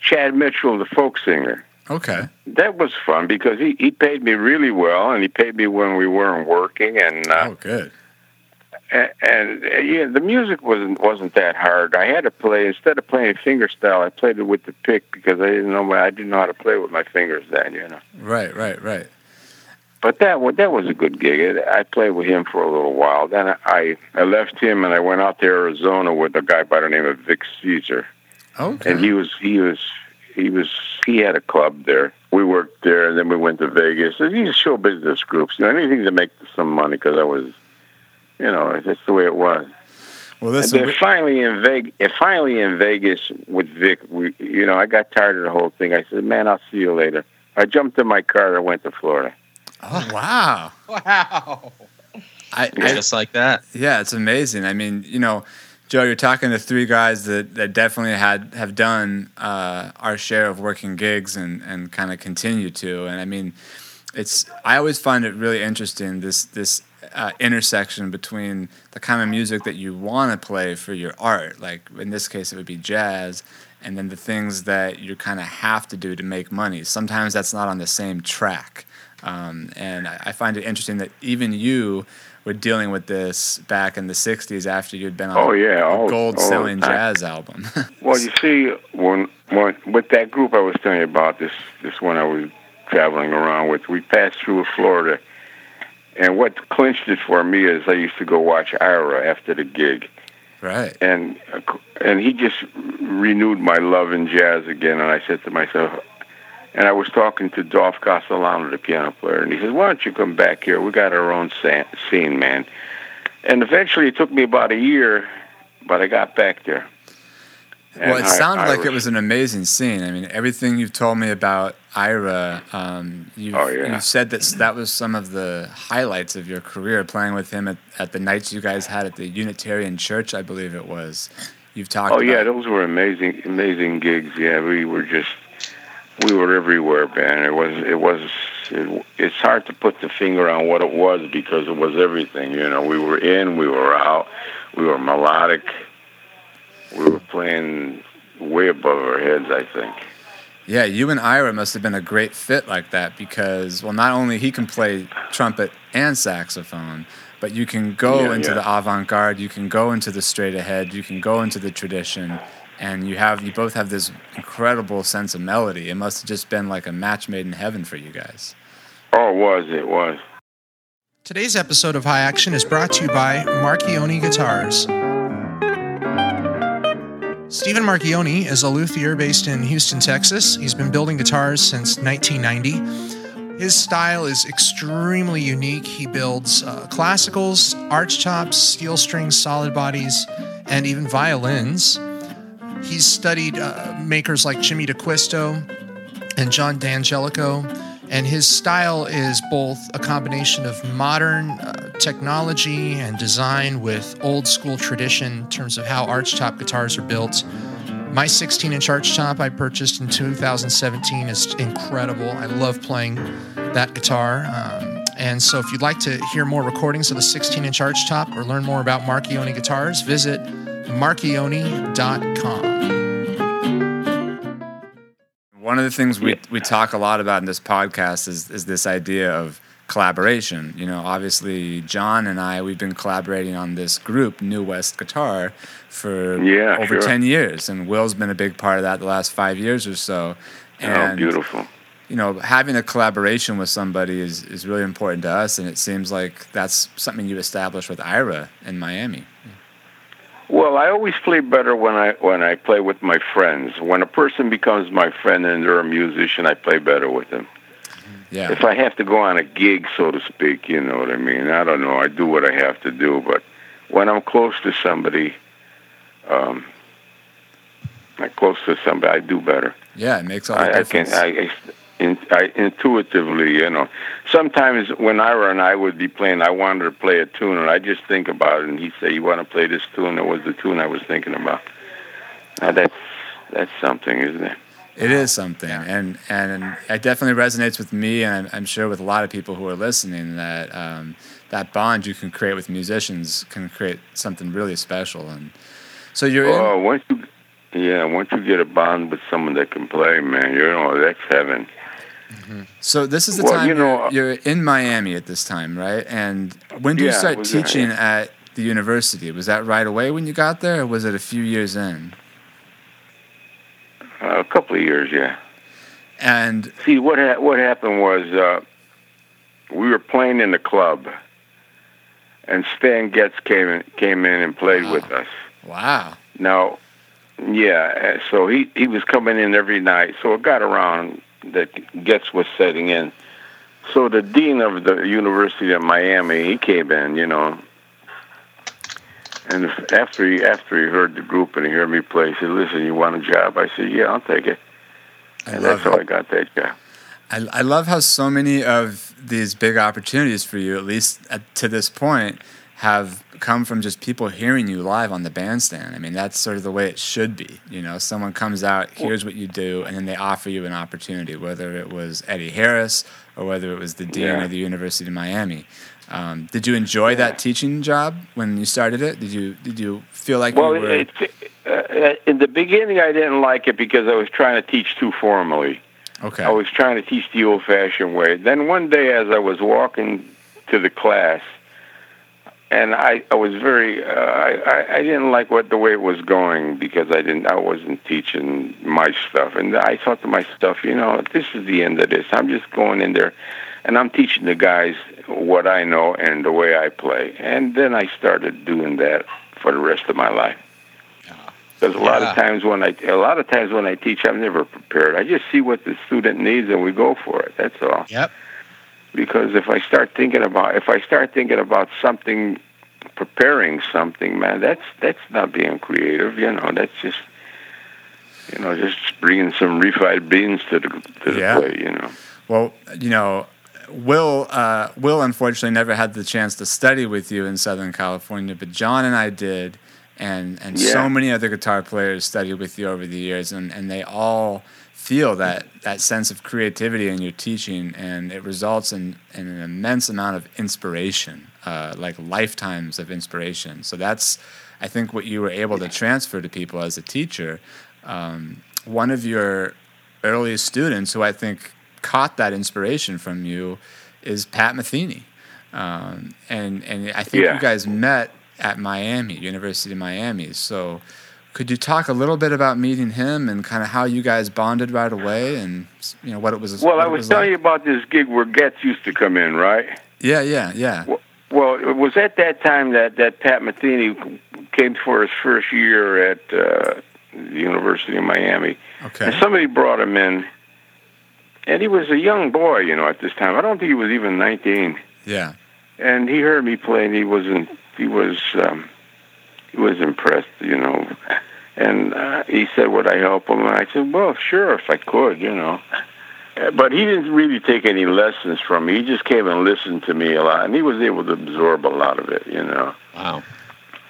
Chad Mitchell, the folk singer. Okay. That was fun because he, he paid me really well, and he paid me when we weren't working. And uh, oh, good. And, and uh, yeah, the music wasn't wasn't that hard. I had to play instead of playing fingerstyle, I played it with the pick because I didn't know I didn't know how to play with my fingers then. You know. Right, right, right. But that that was a good gig. I played with him for a little while. Then I I left him and I went out to Arizona with a guy by the name of Vic Caesar. Okay. And he was he was he was he had a club there. We worked there, and then we went to Vegas. And These show business groups, you know, anything to make some money because I was, you know, that's the way it was. Well, this and then finally in Vegas, finally in Vegas with Vic, we, you know, I got tired of the whole thing. I said, "Man, I'll see you later." I jumped in my car and went to Florida. Oh wow! Wow! I, I just like that. Yeah, it's amazing. I mean, you know, Joe, you're talking to three guys that, that definitely had have done uh, our share of working gigs and, and kind of continue to. And I mean, it's I always find it really interesting this this uh, intersection between the kind of music that you want to play for your art, like in this case it would be jazz, and then the things that you kind of have to do to make money. Sometimes that's not on the same track, um, and I, I find it interesting that even you were dealing with this back in the '60s after you'd been on oh, yeah, a gold-selling jazz album. well, you see, when, when with that group I was telling you about, this this one I was traveling around with, we passed through Florida, and what clinched it for me is I used to go watch Ira after the gig. Right. And and he just renewed my love in jazz again, and I said to myself, and I was talking to Dolph Castellano, the piano player, and he says, "Why don't you come back here? We got our own scene, man." And eventually, it took me about a year, but I got back there. well, it sounded like it was an amazing scene. I mean, everything you've told me about Ira, um, you've, oh, yeah. you've said that that was some of the highlights of your career, playing with him at, at the nights you guys had at the Unitarian Church, I believe it was. You've talked. Oh yeah, those were amazing, amazing gigs. Yeah, we were just we were everywhere, man. It was it was it, it's hard to put the finger on what it was because it was everything. You know, we were in, we were out, we were melodic, we were playing way above our heads. I think. Yeah, you and Ira must have been a great fit like that because well, not only he can play trumpet and saxophone, but you can go yeah, into yeah. the avant-garde, you can go into the straight ahead, you can go into the tradition and you have you both have this incredible sense of melody. It must have just been like a match made in heaven for you guys. Oh, it was. It was. Today's episode of High Action is brought to you by Marchione Guitars. Stephen Marchione is a luthier based in Houston, Texas. He's been building guitars since 1990. His style is extremely unique. He builds uh, classicals, arch tops, steel strings, solid bodies, and even violins. He's studied uh, makers like Jimmy D'Aquisto and John D'Angelico, and his style is both a combination of modern uh, technology and design with old school tradition in terms of how archtop guitars are built. My 16 inch archtop I purchased in 2017 is incredible. I love playing that guitar. Um, and so, if you'd like to hear more recordings of the 16 inch archtop or learn more about Marchione guitars, visit marchione.com. One of the things we, we talk a lot about in this podcast is, is this idea of collaboration. You know, obviously, John and I, we've been collaborating on this group, New West Guitar, for Yeah, over sure. 10 years. And Will's been a big part of that the last five years or so. oh, And, beautiful. you know, having a collaboration with somebody is, is really important to us. And it seems like that's something you established with Ira in Miami. Well, I always play better when I when I play with my friends. When a person becomes my friend and they're a musician, I play better with them. Yeah. If I have to go on a gig, so to speak, you know what I mean. I don't know. I do what I have to do, but when I'm close to somebody, um, like close to somebody, I do better. Yeah, it makes all the I, I can difference. I, I, in, I intuitively, you know. Sometimes when Ira and I would be playing, I wanted to play a tune, and I just think about it, and he'd say, "You want to play this tune?" That was the tune I was thinking about. Now that's that's something, isn't it? It is something, and and it definitely resonates with me, and I'm, I'm sure with a lot of people who are listening that um, that bond you can create with musicians can create something really special. And so you're in, Oh, once you, yeah, once you get a bond with someone that can play, man, you know that's heaven. So this is the well, time you know, you're, you're in Miami at this time, right? And when do you start was there, teaching at the university? Was that right away when you got there, or was it a few years in? Uh, a couple of years, yeah. And See what ha- what happened was uh, we were playing in the club, and Stan Getz came in, came in and played Wow. with us. wow, Now, yeah, uh, so he he was coming in every night. So it got around that Getz was setting in. So the dean of the University of Miami, he came in, you know. And after he after he heard the group and he heard me play, he said, "Listen, you want a job?" I said, "Yeah, I'll take it." I And love that's how. I got that job. I, I love how so many of these big opportunities for you, at least at, to this point, have come from just people hearing you live on the bandstand. I mean, that's sort of the way it should be. You know, someone comes out, hears what you do, and then they offer you an opportunity, whether it was Eddie Harris or whether it was the dean Yeah. of the University of Miami. Um, did you enjoy that teaching job when you started it? Did you did you feel like Well, you were? it, uh, in the beginning, I didn't like it because I was trying to teach too formally. okay. I was trying to teach the old-fashioned way. Then one day, as I was walking to the class, and I, I was very, uh, I, I, I didn't like what the way it was going because I didn't, I wasn't teaching my stuff, and I thought to myself, you know, this is the end of this. I'm just going in there, and I'm teaching the guys what I know and the way I play, and then I started doing that for the rest of my life. Because a lot of times when I a lot of times when I teach, I'm never prepared. I just see what the student needs and we go for it. That's all. Yep. Because if I start thinking about if I start thinking about something, preparing something, man, that's that's not being creative. You know, that's just you know just bringing some refried beans to the to the Yeah. plate. You know. Well, you know, Will uh, Will unfortunately never had the chance to study with you in Southern California, but John and I did, and and so many other guitar players studied with you over the years, and, and they all feel that that sense of creativity in your teaching, and it results in, in an immense amount of inspiration, uh, like lifetimes of inspiration. So that's, I think, what you were able to transfer to people as a teacher. Um, one of your earliest students, who I think caught that inspiration from you, is Pat Metheny, Um, and and I think Yeah. you guys met at Miami, University of Miami. So could you talk a little bit about meeting him and kind of how you guys bonded right away and you know what it was? Like? Well, I it was telling like? you about this gig where Getz used to come in, right? Yeah, yeah, yeah. Well, it was at that time that, that Pat Metheny came for his first year at uh, the University of Miami. And somebody brought him in, and he was a young boy, you know, at this time. I don't think he was even 19. Yeah. And he heard me play, and he wasn't. He was. Um, he was impressed, you know. And uh, he said, "Would I help him?" And I said, "Well, sure, if I could, you know." Uh, But he didn't really take any lessons from me. He just came and listened to me a lot, and he was able to absorb a lot of it, you know. Wow.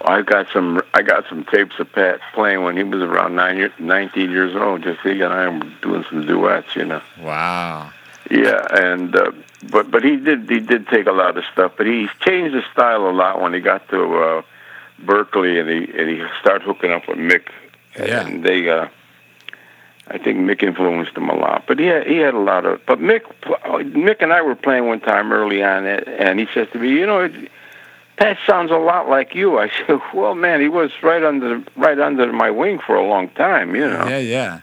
I got some I got some tapes of Pat playing when he was around nine year, 19 years old. Just he and I were doing some duets, you know. Wow. Yeah, and uh, but but he did he did take a lot of stuff, but he changed his style a lot when he got to uh, Berklee and he and he started hooking up with Mick. Yeah. And they uh, I think Mick influenced him a lot, but he had, he had a lot of. But Mick Mick and I were playing one time early on, and he says to me, you know. It, Pat sounds a lot like you. I said, "Well, man, he was right under right under my wing for a long time, you know." Yeah, yeah.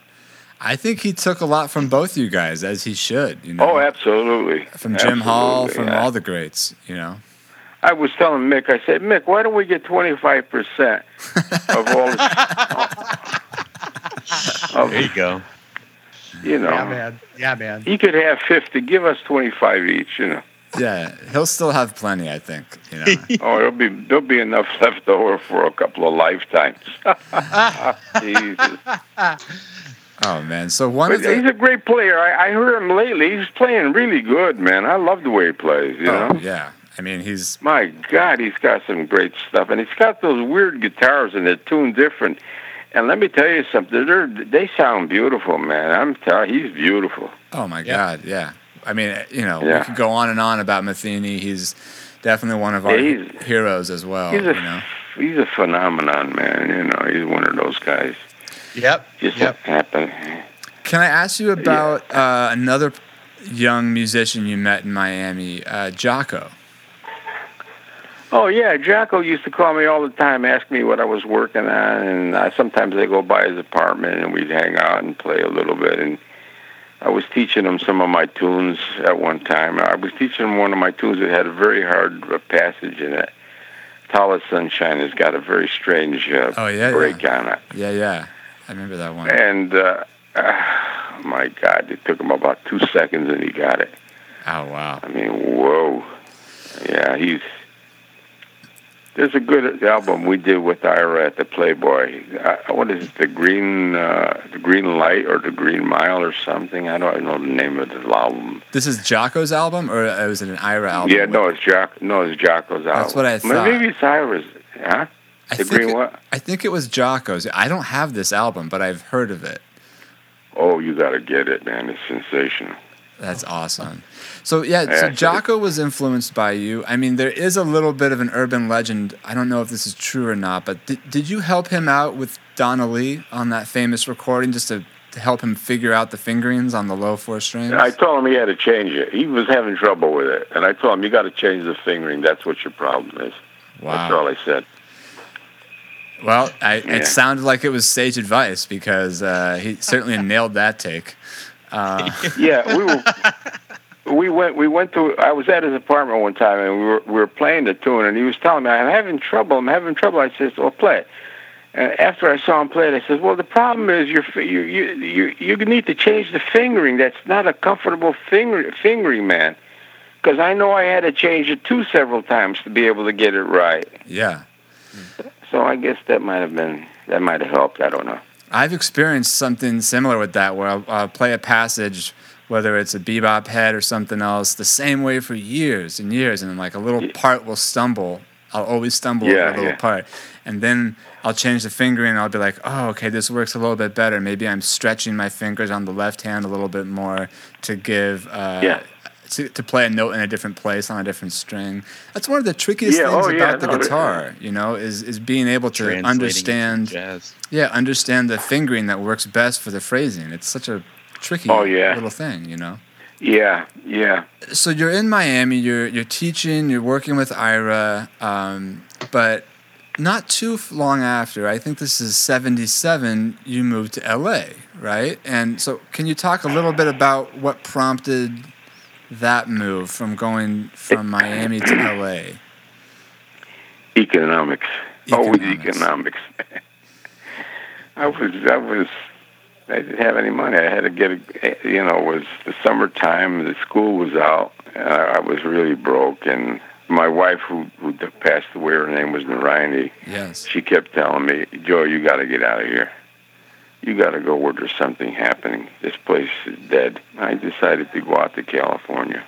I think he took a lot from both you guys, as he should. You know. Oh, absolutely. From Jim Hall, from yeah. all the greats. You know. I was telling Mick, I said, Mick, why don't we get twenty five percent of all, of, There you go. you know, Yeah, man. Yeah, man. he could have fifty. Give us twenty five each, you know. Yeah, he'll still have plenty. I think. You know. Oh, there'll be there'll be enough left over for a couple of lifetimes. Oh man. So one But of the. he's a great player. I, I heard him lately. He's playing really good, man. I love the way he plays. You oh know. yeah. I mean, he's My God, he's got some great stuff, and he's got those weird guitars, and they're tuned different. And let me tell you something, they're, they sound beautiful, man. I'm telling, he's beautiful. Oh my Yeah. God, yeah. I mean, you know, Yeah. we could go on and on about Metheny. He's definitely one of our Yeah, he's- heroes as well. He's a you know, he's a phenomenon, man. You know, he's one of those guys. Yep. Just Yep. happen. can I ask you about uh, another young musician you met in Miami, uh, Jaco? Oh yeah, Jaco used to call me all the time, ask me what I was working on, and I, sometimes I go by his apartment and we'd hang out and play a little bit. And I was teaching him some of my tunes at one time. I was teaching him one of my tunes that had a very hard uh, passage in it. Tala Sunshine has got a very strange uh, Oh, yeah, break on it, Yeah, yeah. I remember that one. and uh, uh, my God, it took him about two seconds and he got it. Oh wow. I mean, whoa. Yeah, he's. There's a good album we did with Ira at the Playboy. Uh, what is it? The Green, uh, the Green Light or the Green Mile or something? I don't know the name of the album. This is Jaco's album, or uh, was it an Ira album? yeah, no, it's Jock. No, it's Jaco's album. That's what I thought. Maybe it's Ira's. Huh? I the Green it, what? I think it was Jaco's. I don't have this album, but I've heard of it. Oh, you got to get it, man. It's sensational. That's awesome. So yeah, so Jaco was influenced by you. I mean, there is a little bit of an urban legend. I don't know if this is true or not, but did, did you help him out with Donna Lee on that famous recording just to, to help him figure out the fingerings on the low four strings? I told him he had to change it. He was having trouble with it, and I told him you got to change the fingering. That's what your problem is. Wow. That's all. I said. Well, I, Yeah. it sounded like it was sage advice because uh, he certainly nailed that take. Uh, Yeah, we were. We went. We went to. I was at his apartment one time, and we were we were playing the tune, and he was telling me, "I'm having trouble. I'm having trouble." I said, "Well, play it." And after I saw him play it, I said, "Well, the problem is you you you you need to change the fingering. That's not a comfortable finger fingering, man." Because I know I had to change it too several times to be able to get it right. yeah. So I guess that might have been that might have helped. I don't know. I've experienced something similar with that where I'll, I'll play a passage, whether it's a bebop head or something else, the same way for years and years, and then like a little part will stumble. I'll always stumble Yeah, over a little yeah. part, and then I'll change the fingering. and I'll be like, oh, okay, this works a little bit better. Maybe I'm stretching my fingers on the left hand a little bit more to give. Uh, Yeah. To, to play a note in a different place on a different string. That's one of the trickiest Yeah, things oh, yeah, about the no, guitar, you know, is is being able to Translating it to understand jazz. yeah, understand the fingering that works best for the phrasing. It's such a tricky Oh, yeah. little thing, you know. Yeah, yeah. So you're in Miami. You're you're teaching. You're working with Ira. Um, but not too long after, I think this is 77, you moved to LA, right? And so, can you talk a little bit about what prompted that move from going from Miami to LA? Economics. Oh, Always Economics. economics. I was, I was, I didn't have any money. I had to get, a, you know, it was the summertime. The school was out. And I, I was really broke. And my wife, who, who passed away, her name was Narayani. Yes. She kept telling me, Joe, you got to get out of here. You got to go where there's something happening. This place is dead. I decided to go out to California.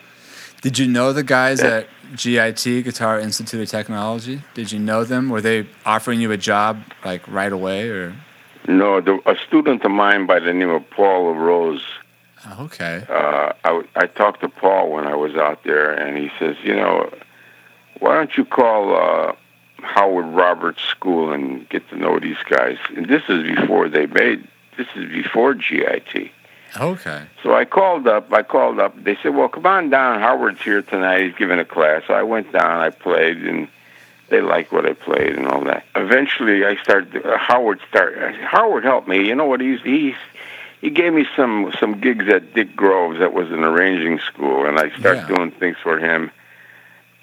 Did you know the guys at GIT, Guitar Institute of Technology? Did you know them? Were they offering you a job like right away or? No, the, a student of mine by the name of Paul LaRose Oh, okay. uh, I, I talked to Paul when I was out there, and he says, you know, why don't you call uh, Howard Roberts School and get to know these guys? And this is before they made. This is before GIT. Okay. So I called up. I called up. They said, "Well, come on down. Howard's here tonight. He's giving a class." So I went down. I played, and they liked what I played and all that. Eventually, I started. Uh, Howard started. Howard helped me. You know what? He's he's he gave me some some gigs at Dick Groves. That was an arranging school, and I started Yeah. doing things for him.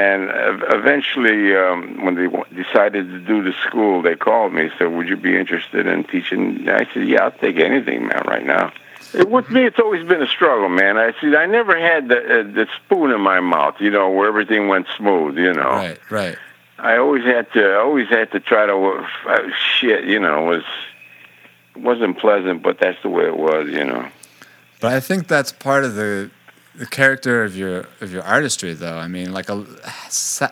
And eventually, um, when they decided to do the school, they called me. Said, "Would you be interested in teaching?" I said, "Yeah, I'll take anything, man, right now." It, with me, it's always been a struggle, man. I see. I never had the uh, the spoon in my mouth, you know, where everything went smooth. You know, Right. Right. I always had to. I always had to try to. Uh, shit, you know, was wasn't pleasant, but that's the way it was, you know. But I think that's part of the the character of your of your artistry, though. I mean, like a,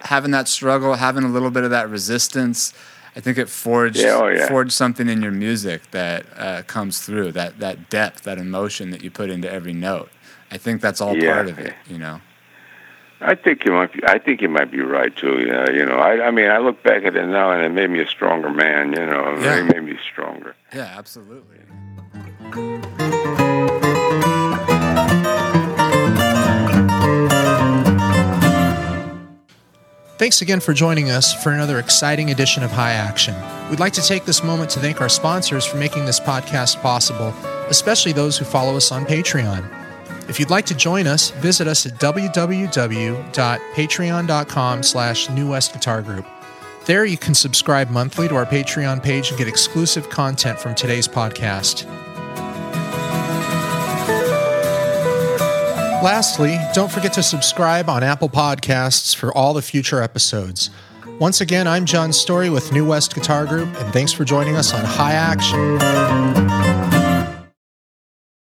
having that struggle, having a little bit of that resistance. I think it forged Yeah, oh, yeah. forged something in your music that uh, comes through that that depth, that emotion that you put into every note. I think that's all Yeah, part of it, you know. I think you might. Be, I think you might be right too. Yeah, you know. I. I mean, I look back at it now, and it made me a stronger man. You know, Yeah. it made me stronger. Yeah, absolutely. Thanks again for joining us for another exciting edition of High Action. We'd like to take this moment to thank our sponsors for making this podcast possible, especially those who follow us on Patreon. If you'd like to join us, visit us at www.patreon.com slash New West Guitar Group. There you can subscribe monthly to our Patreon page and get exclusive content from today's podcast. Lastly, don't forget to subscribe on Apple Podcasts for all the future episodes. Once again, I'm John Storie with New West Guitar Group, and thanks for joining us on High Action.